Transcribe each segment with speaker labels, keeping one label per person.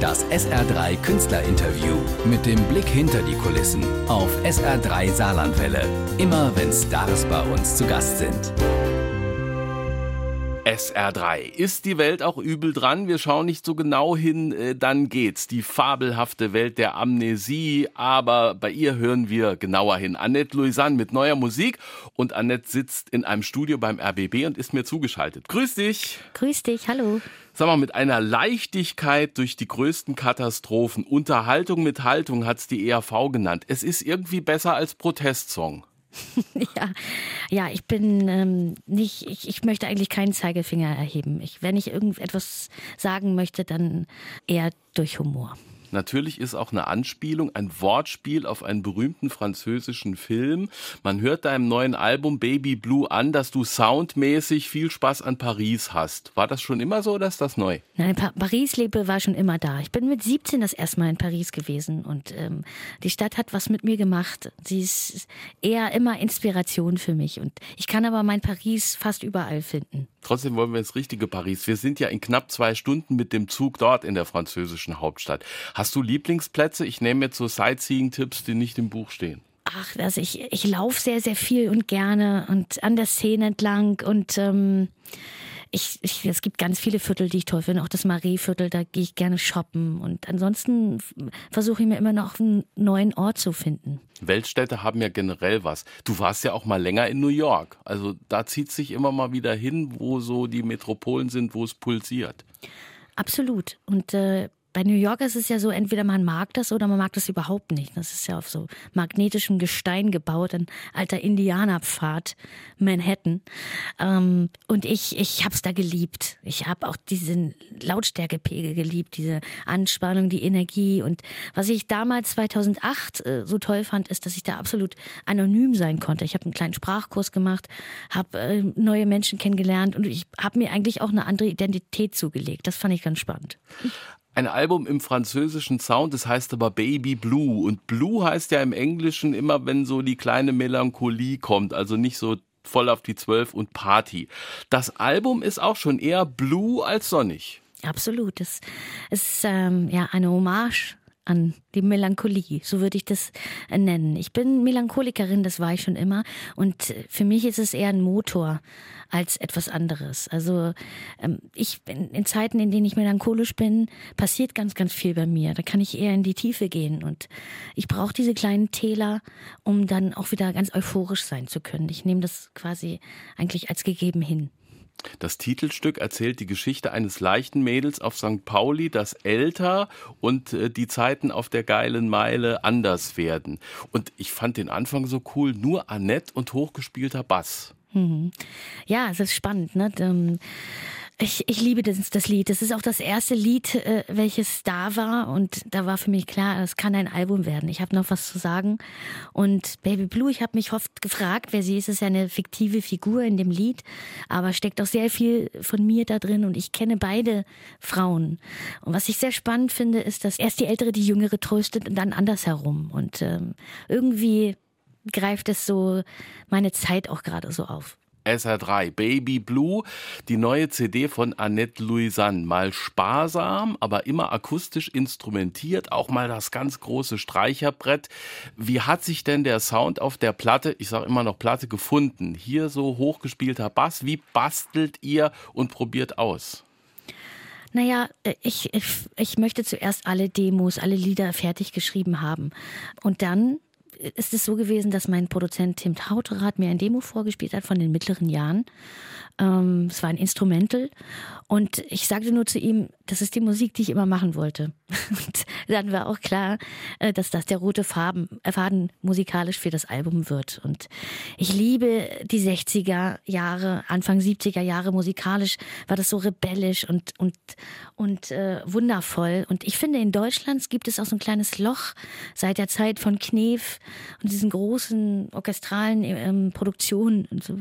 Speaker 1: Das SR3 Künstlerinterview mit dem Blick hinter die Kulissen auf SR3 Saarlandwelle. Immer wenn Stars bei uns zu Gast sind.
Speaker 2: SR3. Ist die Welt auch übel dran? Wir schauen nicht so genau hin, äh, dann geht's. Die fabelhafte Welt der Amnesie, aber bei ihr hören wir genauer hin. Annette Louisanne mit neuer Musik und Annette sitzt in einem Studio beim RBB und ist mir zugeschaltet. Grüß dich.
Speaker 3: Grüß dich, hallo.
Speaker 2: Sag mal, mit einer Leichtigkeit durch die größten Katastrophen. Unterhaltung mit Haltung hat's die ERV genannt. Es ist irgendwie besser als Protestsong.
Speaker 3: ja, ja, ich bin ähm, nicht, ich, ich möchte eigentlich keinen Zeigefinger erheben. Ich, wenn ich irgendetwas sagen möchte, dann eher durch Humor.
Speaker 2: Natürlich ist auch eine Anspielung, ein Wortspiel auf einen berühmten französischen Film. Man hört deinem neuen Album Baby Blue an, dass du soundmäßig viel Spaß an Paris hast. War das schon immer so oder ist das neu?
Speaker 3: Nein, pa Paris-Liebe war schon immer da. Ich bin mit 17 das erste Mal in Paris gewesen und ähm, die Stadt hat was mit mir gemacht. Sie ist eher immer Inspiration für mich und ich kann aber mein Paris fast überall finden.
Speaker 2: Trotzdem wollen wir ins richtige Paris. Wir sind ja in knapp zwei Stunden mit dem Zug dort in der französischen Hauptstadt. Hast du Lieblingsplätze? Ich nehme jetzt so Sightseeing-Tipps, die nicht im Buch stehen.
Speaker 3: Ach, also ich, ich laufe sehr, sehr viel und gerne und an der Szene entlang und ähm, ich, ich, es gibt ganz viele Viertel, die ich toll finde. Auch das Marie-Viertel, da gehe ich gerne shoppen. Und ansonsten versuche ich mir immer noch einen neuen Ort zu finden.
Speaker 2: Weltstädte haben ja generell was. Du warst ja auch mal länger in New York. Also da zieht sich immer mal wieder hin, wo so die Metropolen sind, wo es pulsiert.
Speaker 3: Absolut. Und äh, bei New York ist es ja so, entweder man mag das oder man mag das überhaupt nicht. Das ist ja auf so magnetischem Gestein gebaut, ein alter Indianerpfad, Manhattan. Ähm, und ich, ich habe es da geliebt. Ich habe auch diesen Lautstärkepegel geliebt, diese Anspannung, die Energie. Und was ich damals 2008 äh, so toll fand, ist, dass ich da absolut anonym sein konnte. Ich habe einen kleinen Sprachkurs gemacht, habe äh, neue Menschen kennengelernt und ich habe mir eigentlich auch eine andere Identität zugelegt. Das fand ich ganz spannend
Speaker 2: ein Album im französischen Sound, das heißt aber Baby Blue. Und Blue heißt ja im Englischen immer, wenn so die kleine Melancholie kommt, also nicht so voll auf die Zwölf und Party. Das Album ist auch schon eher blue als sonnig.
Speaker 3: Absolut. Es ist ähm, ja eine Hommage an die Melancholie, so würde ich das nennen. Ich bin Melancholikerin, das war ich schon immer. Und für mich ist es eher ein Motor als etwas anderes. Also ähm, ich bin in Zeiten, in denen ich melancholisch bin, passiert ganz, ganz viel bei mir. Da kann ich eher in die Tiefe gehen. Und ich brauche diese kleinen Täler, um dann auch wieder ganz euphorisch sein zu können. Ich nehme das quasi eigentlich als gegeben hin.
Speaker 2: Das Titelstück erzählt die Geschichte eines leichten Mädels auf St. Pauli, das älter und äh, die Zeiten auf der geilen Meile anders werden. Und ich fand den Anfang so cool, nur Annette und hochgespielter Bass.
Speaker 3: Mhm. Ja, es ist spannend. Ne? Ich, ich liebe das, das Lied. Das ist auch das erste Lied, äh, welches da war. Und da war für mich klar, es kann ein Album werden. Ich habe noch was zu sagen. Und Baby Blue, ich habe mich oft gefragt, wer sie ist. Es ist ja eine fiktive Figur in dem Lied. Aber steckt auch sehr viel von mir da drin. Und ich kenne beide Frauen. Und was ich sehr spannend finde, ist, dass erst die Ältere die Jüngere tröstet und dann andersherum. Und ähm, irgendwie greift es so meine Zeit auch gerade so auf.
Speaker 2: SR3, Baby Blue, die neue CD von Annette Louisanne. Mal sparsam, aber immer akustisch instrumentiert, auch mal das ganz große Streicherbrett. Wie hat sich denn der Sound auf der Platte, ich sage immer noch Platte, gefunden? Hier so hochgespielter Bass, wie bastelt ihr und probiert aus?
Speaker 3: Naja, ich, ich, ich möchte zuerst alle Demos, alle Lieder fertig geschrieben haben. Und dann ist es so gewesen, dass mein Produzent Tim Tauterath mir ein Demo vorgespielt hat von den mittleren Jahren. Ähm, es war ein Instrumental und ich sagte nur zu ihm, das ist die Musik, die ich immer machen wollte. Und dann war auch klar, äh, dass das der rote Farben, äh, Faden musikalisch für das Album wird. Und ich liebe die 60er Jahre, Anfang 70er Jahre musikalisch war das so rebellisch und, und, und äh, wundervoll. Und ich finde, in Deutschland gibt es auch so ein kleines Loch seit der Zeit von Knef und diesen großen orchestralen ähm, Produktionen. So,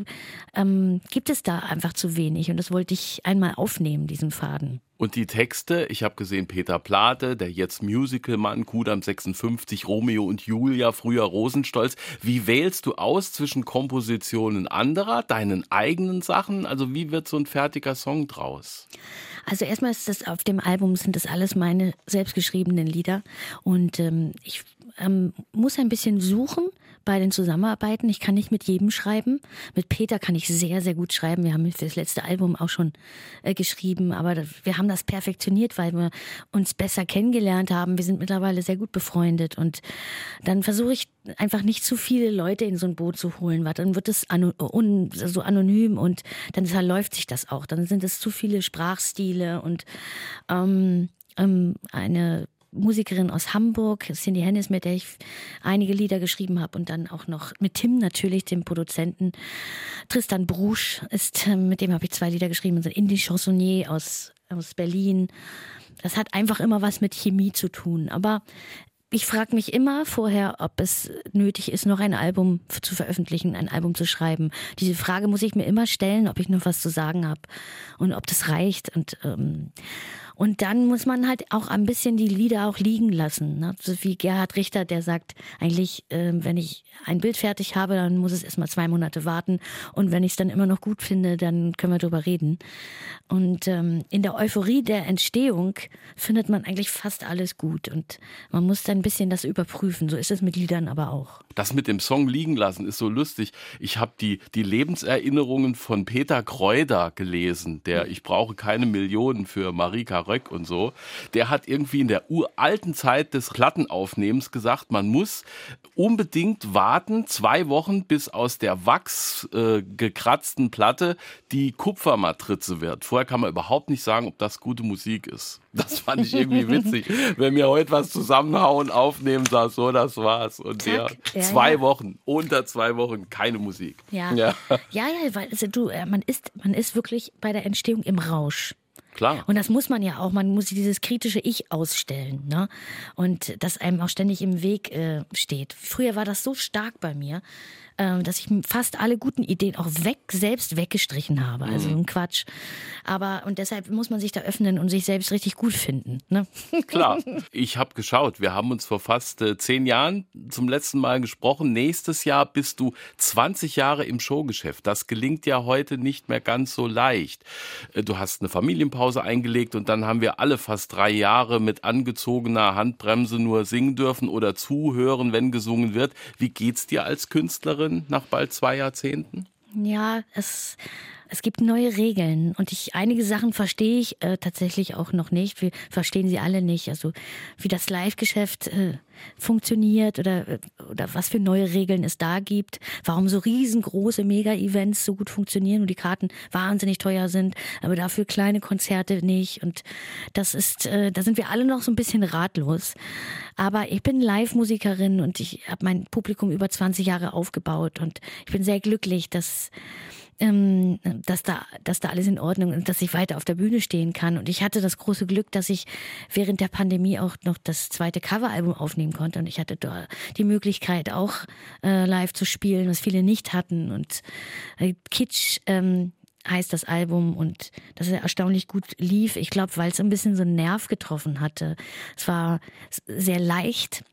Speaker 3: ähm, gibt es da einfach zu wenig. Und das wollte ich einmal aufnehmen, diesen Faden.
Speaker 2: Und die Texte, ich habe gesehen, Peter Plate, der jetzt Musicalmann, Kudam 56, Romeo und Julia, früher Rosenstolz. Wie wählst du aus zwischen Kompositionen anderer, deinen eigenen Sachen? Also wie wird so ein fertiger Song draus?
Speaker 3: Also erstmal ist das auf dem Album sind das alles meine selbstgeschriebenen Lieder und ähm, ich ähm, muss ein bisschen suchen bei den Zusammenarbeiten. Ich kann nicht mit jedem schreiben. Mit Peter kann ich sehr, sehr gut schreiben. Wir haben für das letzte Album auch schon äh, geschrieben, aber wir haben das perfektioniert, weil wir uns besser kennengelernt haben. Wir sind mittlerweile sehr gut befreundet und dann versuche ich einfach nicht zu viele Leute in so ein Boot zu holen, weil dann wird es so anonym und dann verläuft sich das auch. Dann sind es zu viele Sprachstile und ähm, ähm, eine Musikerin aus Hamburg, Cindy Hennis, mit der ich einige Lieder geschrieben habe und dann auch noch mit Tim natürlich, dem Produzenten. Tristan Brusch ist, ähm, mit dem habe ich zwei Lieder geschrieben, so Indie Chansonnier aus, aus Berlin. Das hat einfach immer was mit Chemie zu tun. Aber ich frage mich immer vorher, ob es nötig ist, noch ein Album zu veröffentlichen, ein Album zu schreiben. Diese Frage muss ich mir immer stellen, ob ich noch was zu sagen habe und ob das reicht. Und ähm, und dann muss man halt auch ein bisschen die Lieder auch liegen lassen. Ne? So wie Gerhard Richter, der sagt, eigentlich, äh, wenn ich ein Bild fertig habe, dann muss es erstmal zwei Monate warten. Und wenn ich es dann immer noch gut finde, dann können wir darüber reden. Und ähm, in der Euphorie der Entstehung findet man eigentlich fast alles gut. Und man muss dann ein bisschen das überprüfen. So ist es mit Liedern aber auch.
Speaker 2: Das mit dem Song liegen lassen ist so lustig. Ich habe die, die Lebenserinnerungen von Peter Kreuder gelesen, der Ich brauche keine Millionen für Marika Röck und so, der hat irgendwie in der uralten Zeit des Plattenaufnehmens gesagt, man muss unbedingt warten, zwei Wochen, bis aus der Wachs äh, Platte die Kupfermatrize wird. Vorher kann man überhaupt nicht sagen, ob das gute Musik ist. Das fand ich irgendwie witzig. Wenn wir heute was zusammenhauen, aufnehmen, sag so, das war's. Und der ja, zwei ja. Wochen, unter zwei Wochen keine Musik.
Speaker 3: Ja, ja, ja, ja weil also du, äh, man ist, man ist wirklich bei der Entstehung im Rausch.
Speaker 2: Klar.
Speaker 3: Und das muss man ja auch. Man muss dieses kritische Ich ausstellen. Ne? Und das einem auch ständig im Weg äh, steht. Früher war das so stark bei mir, dass ich fast alle guten Ideen auch weg, selbst weggestrichen habe. Also mhm. ein Quatsch. Aber, und deshalb muss man sich da öffnen und sich selbst richtig gut finden. Ne?
Speaker 2: Klar. Ich habe geschaut. Wir haben uns vor fast äh, zehn Jahren zum letzten Mal gesprochen. Nächstes Jahr bist du 20 Jahre im Showgeschäft. Das gelingt ja heute nicht mehr ganz so leicht. Äh, du hast eine Familienpause eingelegt und dann haben wir alle fast drei Jahre mit angezogener Handbremse nur singen dürfen oder zuhören, wenn gesungen wird. Wie geht's dir als Künstlerin? Lehrerin nach bald zwei Jahrzehnten?
Speaker 3: Ja, es, es gibt neue Regeln und ich einige Sachen verstehe ich äh, tatsächlich auch noch nicht. Wir verstehen sie alle nicht. Also wie das Live-Geschäft äh, funktioniert oder, äh, oder was für neue Regeln es da gibt, warum so riesengroße Mega-Events so gut funktionieren und die Karten wahnsinnig teuer sind, aber dafür kleine Konzerte nicht. Und das ist, äh, da sind wir alle noch so ein bisschen ratlos. Aber ich bin Live-Musikerin und ich habe mein Publikum über 20 Jahre aufgebaut und ich bin sehr glücklich, dass ähm, dass da, dass da alles in Ordnung ist, dass ich weiter auf der Bühne stehen kann. Und ich hatte das große Glück, dass ich während der Pandemie auch noch das zweite Coveralbum aufnehmen konnte. Und ich hatte da die Möglichkeit, auch äh, live zu spielen, was viele nicht hatten. Und äh, Kitsch ähm, heißt das Album und das er erstaunlich gut lief. Ich glaube, weil es ein bisschen so einen Nerv getroffen hatte. Es war sehr leicht.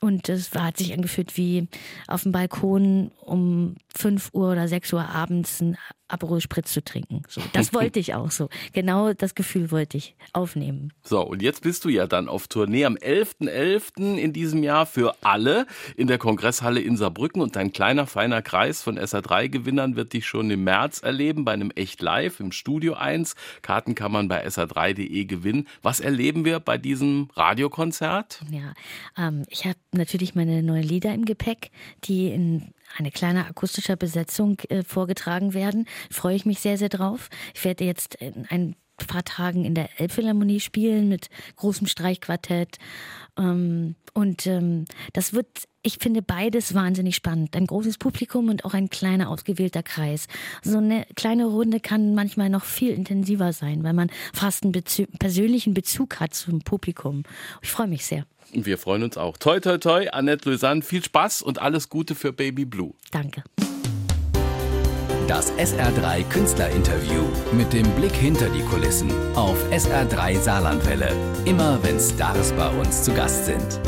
Speaker 3: Und es hat sich angefühlt wie auf dem Balkon um 5 Uhr oder 6 Uhr abends ein Aperol Spritz zu trinken. So, das wollte ich auch so. Genau das Gefühl wollte ich aufnehmen.
Speaker 2: So, und jetzt bist du ja dann auf Tournee am 11.11. .11. in diesem Jahr für alle in der Kongresshalle in Saarbrücken und dein kleiner, feiner Kreis von SA3-Gewinnern wird dich schon im März erleben bei einem Echt Live im Studio 1. Karten kann man bei sa3.de gewinnen. Was erleben wir bei diesem Radiokonzert?
Speaker 3: Ja, ähm, ich habe natürlich meine neuen Lieder im Gepäck, die in eine kleine akustische Besetzung äh, vorgetragen werden. Freue ich mich sehr, sehr drauf. Ich werde jetzt in ein paar Tagen in der Elbphilharmonie spielen mit großem Streichquartett. Ähm, und ähm, das wird, ich finde beides wahnsinnig spannend. Ein großes Publikum und auch ein kleiner ausgewählter Kreis. So eine kleine Runde kann manchmal noch viel intensiver sein, weil man fast einen Bezü persönlichen Bezug hat zum Publikum. Ich freue mich sehr.
Speaker 2: Wir freuen uns auch. Toi, toi, toi, Annette Lausanne, viel Spaß und alles Gute für Baby Blue.
Speaker 3: Danke.
Speaker 1: Das SR3 Künstlerinterview mit dem Blick hinter die Kulissen auf SR3 Saarlandwelle. Immer wenn Stars bei uns zu Gast sind.